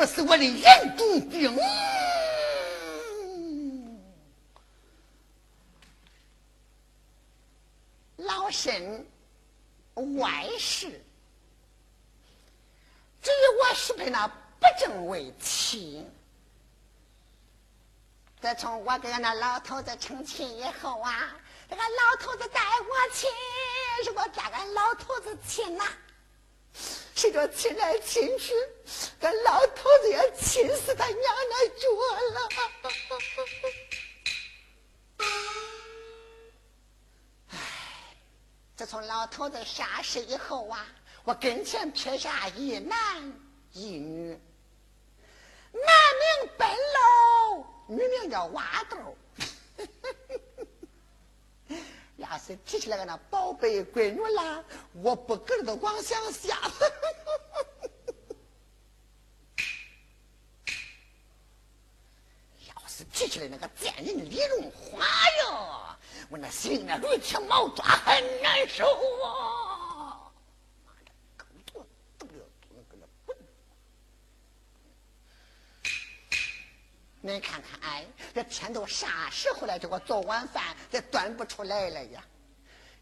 不是我的眼中钉。老身外事，至于我是配那不正为妻。自从我跟那老头子成亲以后啊，这个老头子带我亲，是我带俺老头子亲呐。谁着亲来亲去，这老头子也亲死他娘那脚了。唉，自从老头子下世以后啊，我跟前撇下一男一女，男名奔喽，女名叫瓦豆。要是提起来个那宝贝闺女啦，我不个儿都光想下。要那个贱人李荣华哟，我那心里那驴皮毛抓很难受啊！妈的，狗头都要跟那滚！您看看，哎，这天都啥时候了？这个做晚饭这端不出来了呀！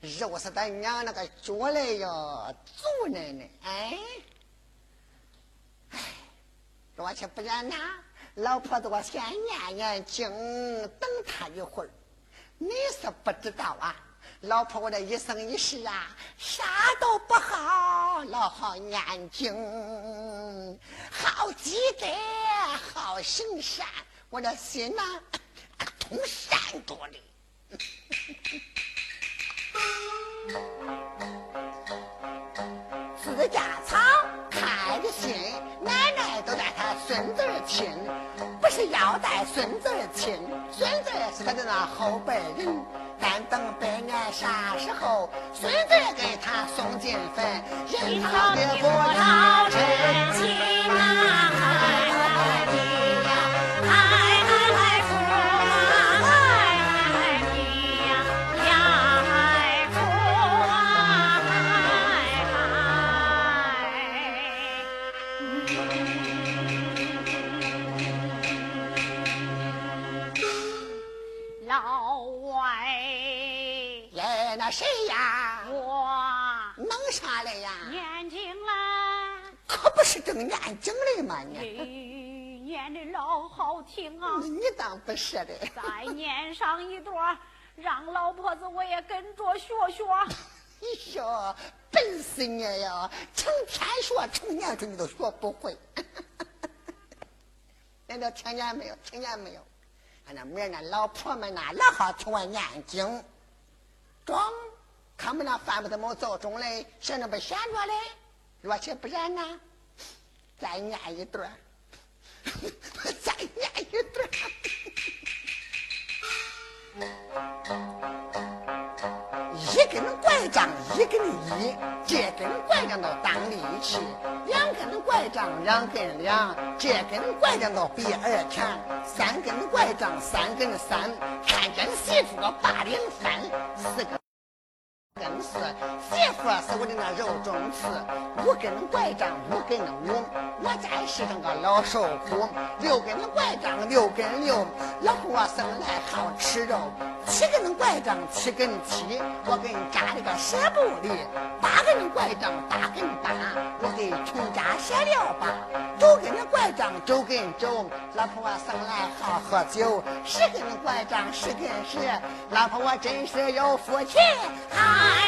肉是咱娘那个脚来呀，足奶奶，哎，哎，而且不然呐，老婆子我先念念经，等他一会儿。你是不知道啊，老婆我这一生一世啊，啥都不好，老好念经，好积德，好行善，我这心呐，通善多的。自家草孙子亲，不是要带孙子亲，孙子是他的那后辈人。但等百年啥时候，孙子给他送进坟，人他的不老成亲谁呀？我弄啥来呀？念经啦！可不是正念经的吗？你念的老好听啊！你当不是的？再念上一段，让老婆子我也跟着学学。哎呦，笨死你呀！成天说，成年出你都学不会。你都听见没有？听见没有？俺那明儿那老婆们呐，老好听我念经。装，他们那饭不怎么造中嘞，闲着不闲着嘞，若且不然呢，再念一段，再念一段。一根拐杖一根一，这根拐杖都当力气；两根拐杖两根两，这根拐杖都比二强；三根拐杖三根三，看见媳妇个把脸翻；四个。硬是媳妇是我的那肉中刺，五根拐杖五根五，我在世上个老受苦。六根拐杖六根六，老婆我生来好吃肉。七根拐杖七根七，我给你扎了个舍布里。八根拐杖八根八，我给穷家写了吧。九根拐杖九根九，老婆我生来好喝酒。十根拐杖十根十，老婆我真是有福气。嗨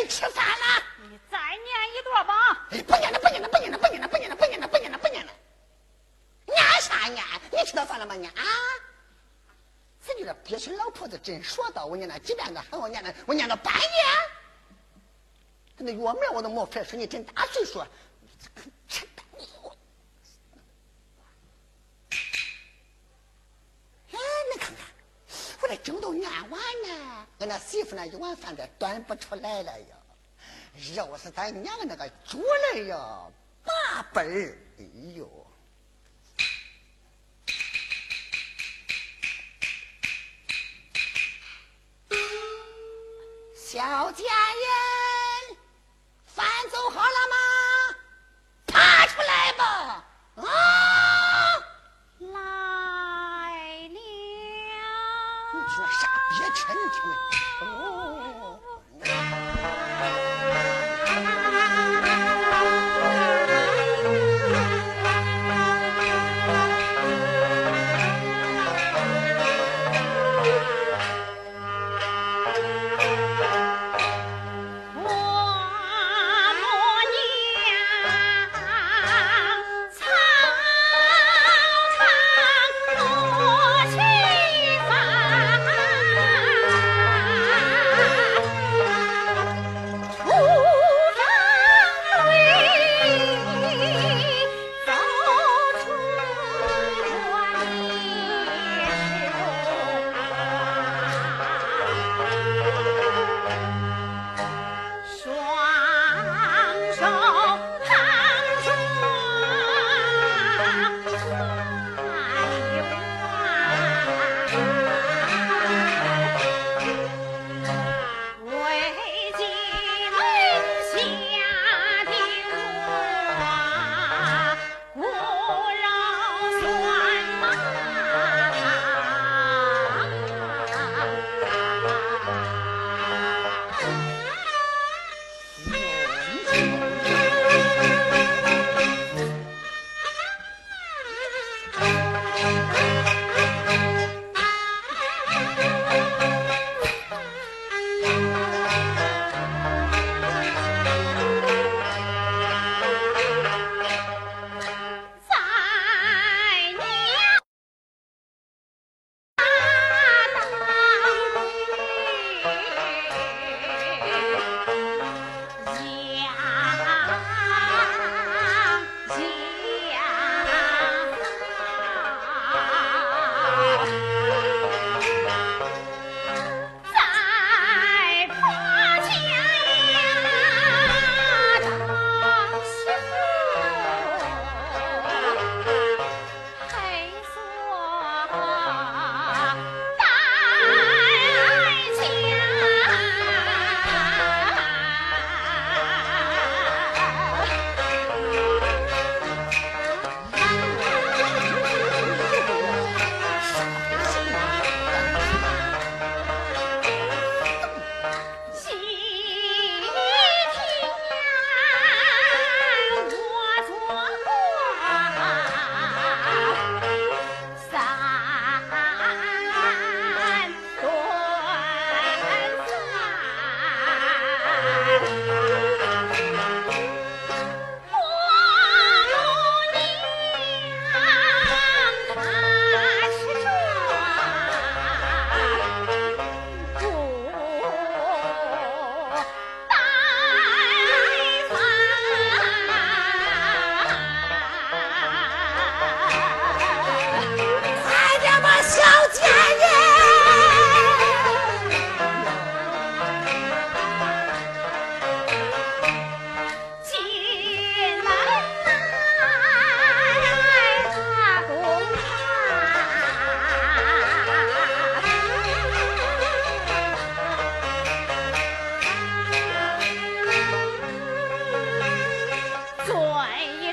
你吃饭了。你再念一段吧。哎，不念了，不念了，不念了，不念了，不念了，不念了，不念了，不念了。念啥念？你吃到饭了吗？念啊！咱就这憋屈老婆子真说道，我念了几遍了，喊我念了，我念到半夜。那药名我都没法说，你真大岁数，吃蛋这整都按完呢，俺那媳妇那一碗饭都端不出来了呀！肉是咱娘那个猪来呀，八辈儿，哎呦！小家人，饭做好了吗？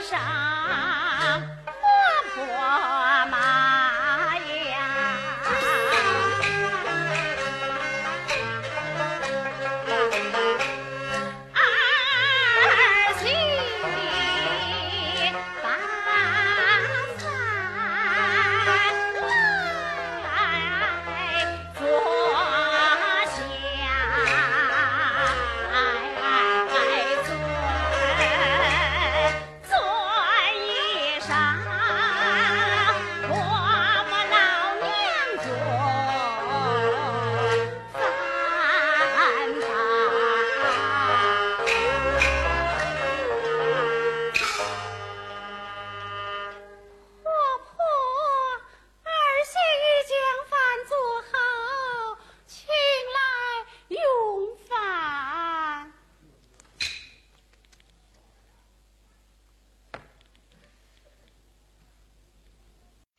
上。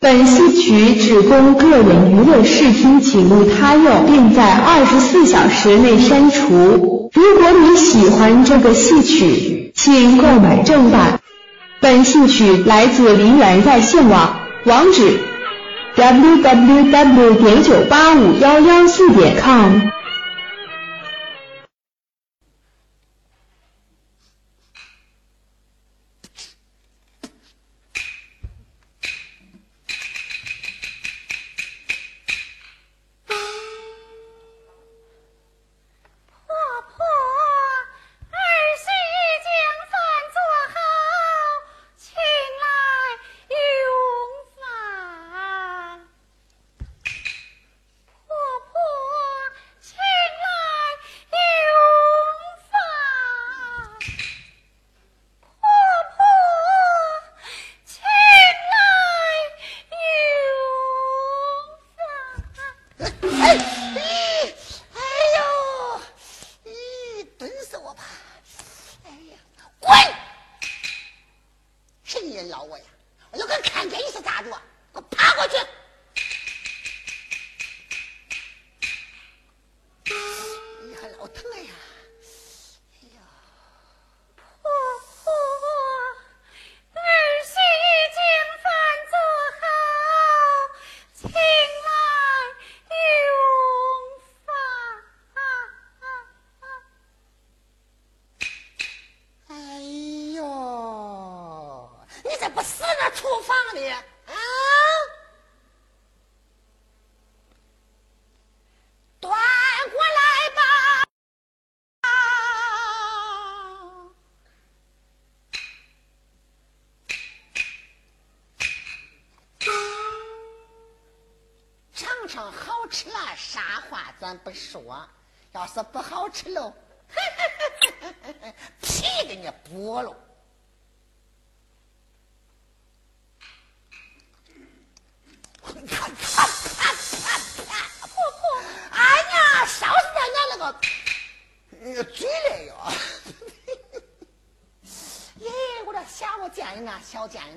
本戏曲只供个人娱乐视听，请勿他用，并在二十四小时内删除。如果你喜欢这个戏曲，请购买正版。本戏曲来自林园在线网，网址：www. 点九八五幺幺四点 com。不，死那厨房里啊！端过来吧，尝尝好吃啦，啥话咱不说。要是不好吃了，皮给你剥喽。啪啪啪啪啪！婆婆，哎呀，烧死咱家那个那个嘴了哟！耶，我这小贱人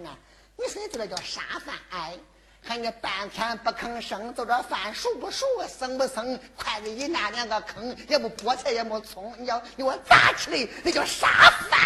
啊，你说你这个叫啥饭？哎。看你半天不吭声，就这饭熟不熟，生不生？筷子一拿两个坑，也不菠菜也没葱，你要你我咋吃的？那叫啥饭？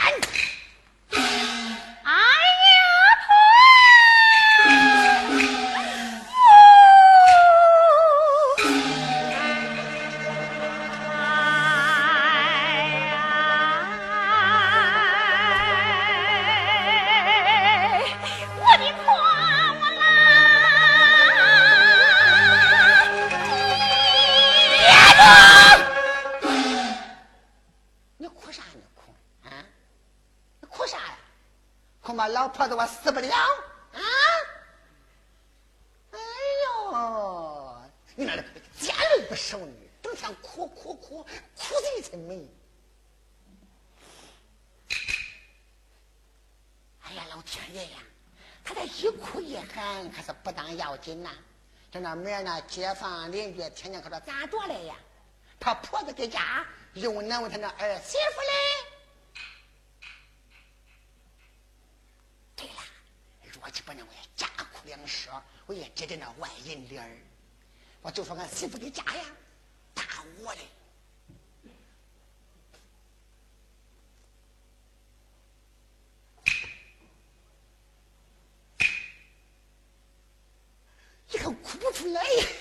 紧呐。这那门那街坊邻居天天可说咋着了呀？他婆子在家又难为他那儿媳妇嘞。我去把那我也加哭两声，我也接着那外人脸儿，我就说俺媳妇在家呀，打我嘞。你看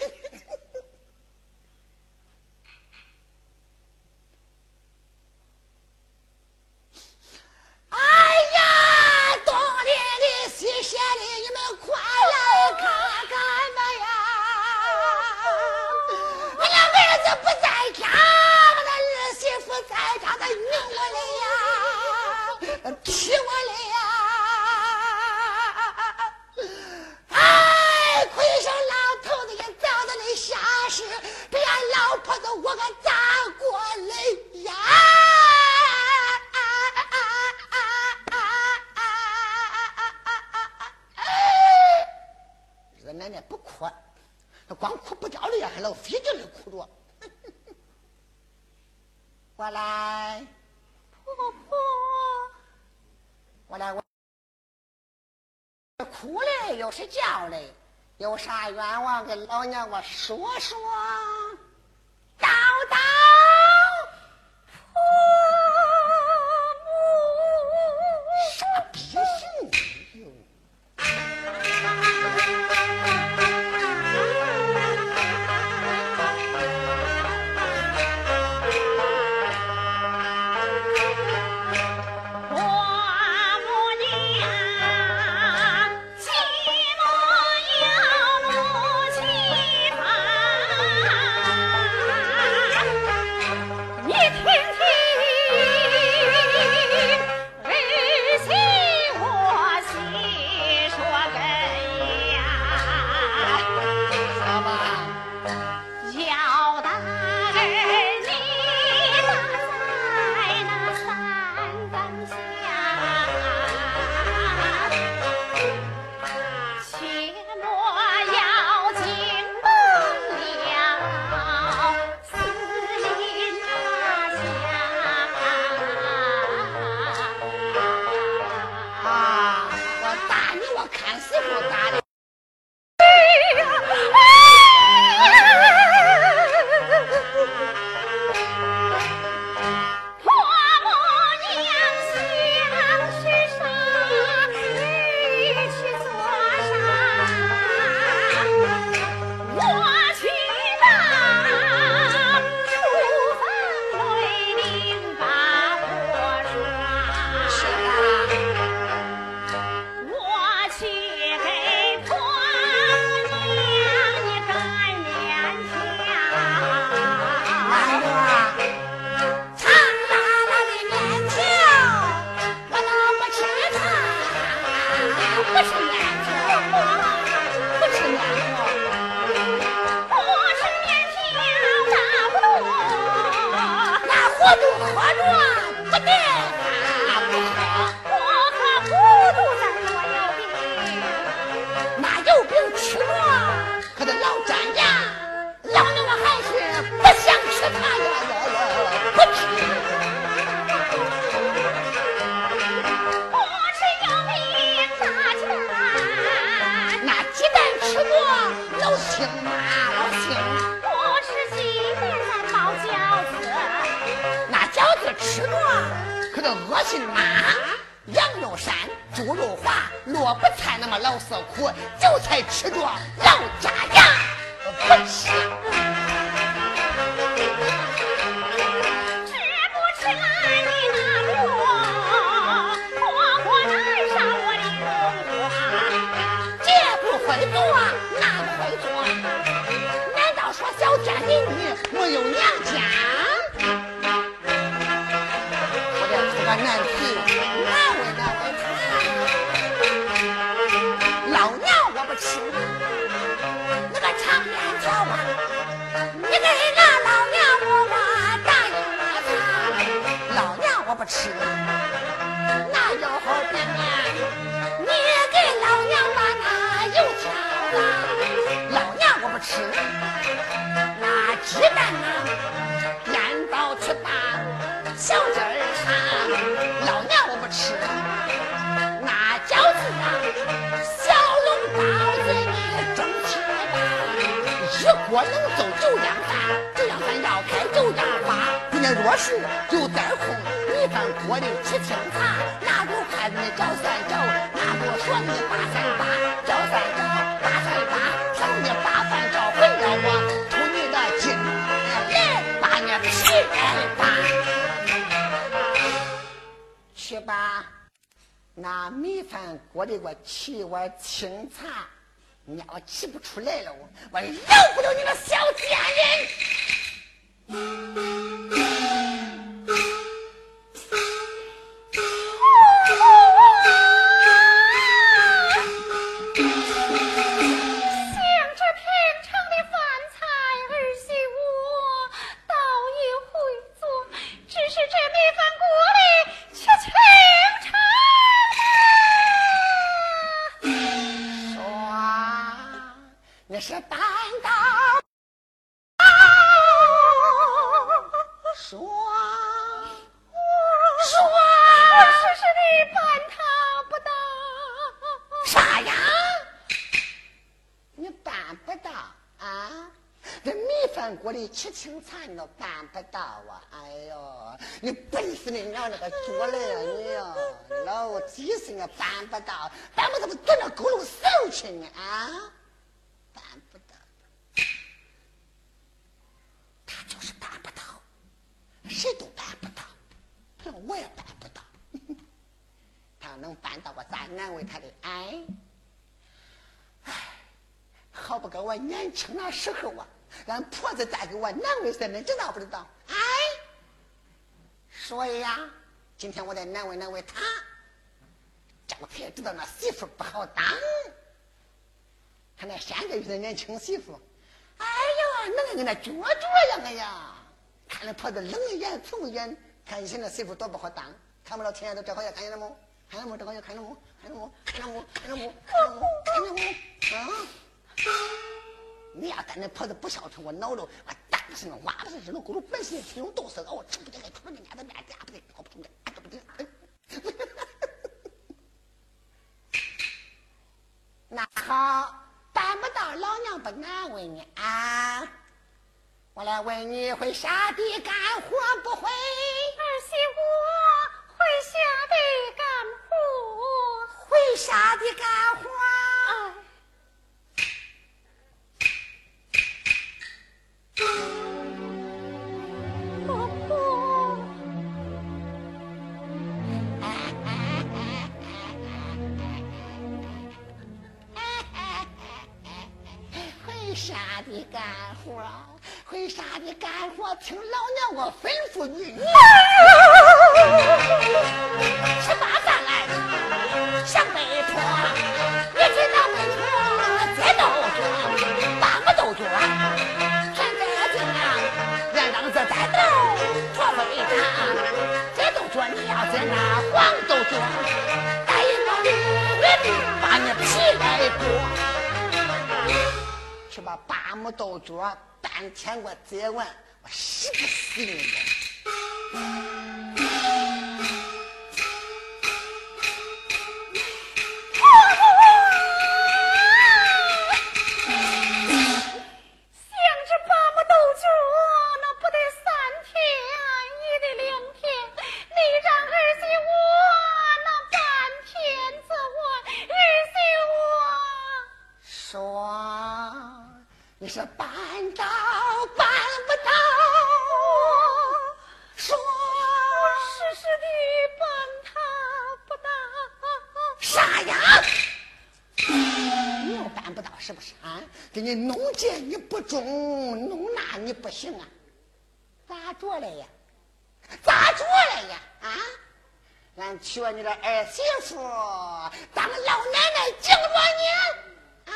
冤枉跟老娘我说说。老四苦韭菜吃着老家养不吃吃！那个长面条啊，你给那老娘我把大油啊擦，老娘我不吃，那有好病啊！你给老娘把那油条啊，老娘我不吃，那鸡蛋啊，烟到去打小鸡儿叉，老娘我不吃，那饺子啊。小我能走就样饭，九样饭要开九样花。姑娘若是有点空，米饭锅里吃清茶，拿着筷子你搅三搅，拿着说你八三八，搅三搅，八三八，上你把饭搅回了我，图你的金来把你皮扒。去吧，那米饭锅里我沏碗清茶。你要起不出来了，我我饶不了你个小贱人！里沏清茶，你都办不到啊！哎呦，你笨死你娘那个脚来呀你呀！老几声啊，办不到，办不到不蹲那沟里死去呢啊！办不到，他就是办不到，谁都办不到，我也办不到。他能办到，我咋难为他的？哎，哎，好不跟我年轻那时候啊！俺婆子再给我难为些，你知道不知道？哎，所以呀，今天我得难为难为他，这我才知道那媳妇不好当。看那现在遇的年轻媳妇，哎呀，那个跟那脚脚一样的呀！看那婆子冷眼瞅一眼，看以前那媳妇多不好当，看不到天都这好也看见了么？看见没？这好也看见了么？看见了么？看见了么？看见了么？看见了么？啊！你要在那婆子不孝顺，我恼了，我打不是那挖不是扔到沟里，本身挺有毒死我吃不得，吃不得，伢子面家不得，搞不出来，搞不得。那好，办不到，老娘不难为你啊！我来问你，会下地干活不会？答应到六月，把你皮来剥去，把八木豆剁半天。我摘完，我洗不死你们。是不是啊？给你弄这你不中，弄那你不行啊？咋着了呀？咋着了呀？啊！俺娶了你的儿媳妇，当老奶奶敬着你啊！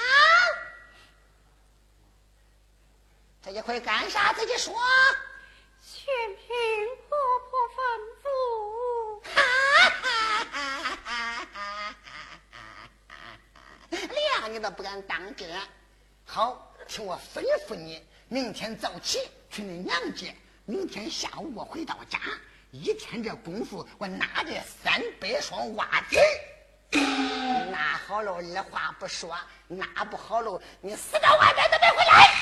自己会干啥自己说，全凭婆婆吩咐。你都不敢当真。好，听我吩咐你，明天早起去你娘家。明天下午我回到家。一天这功夫，我拿着三百双袜子，拿好了，二话不说；拿不好了，你死到外边都别回来。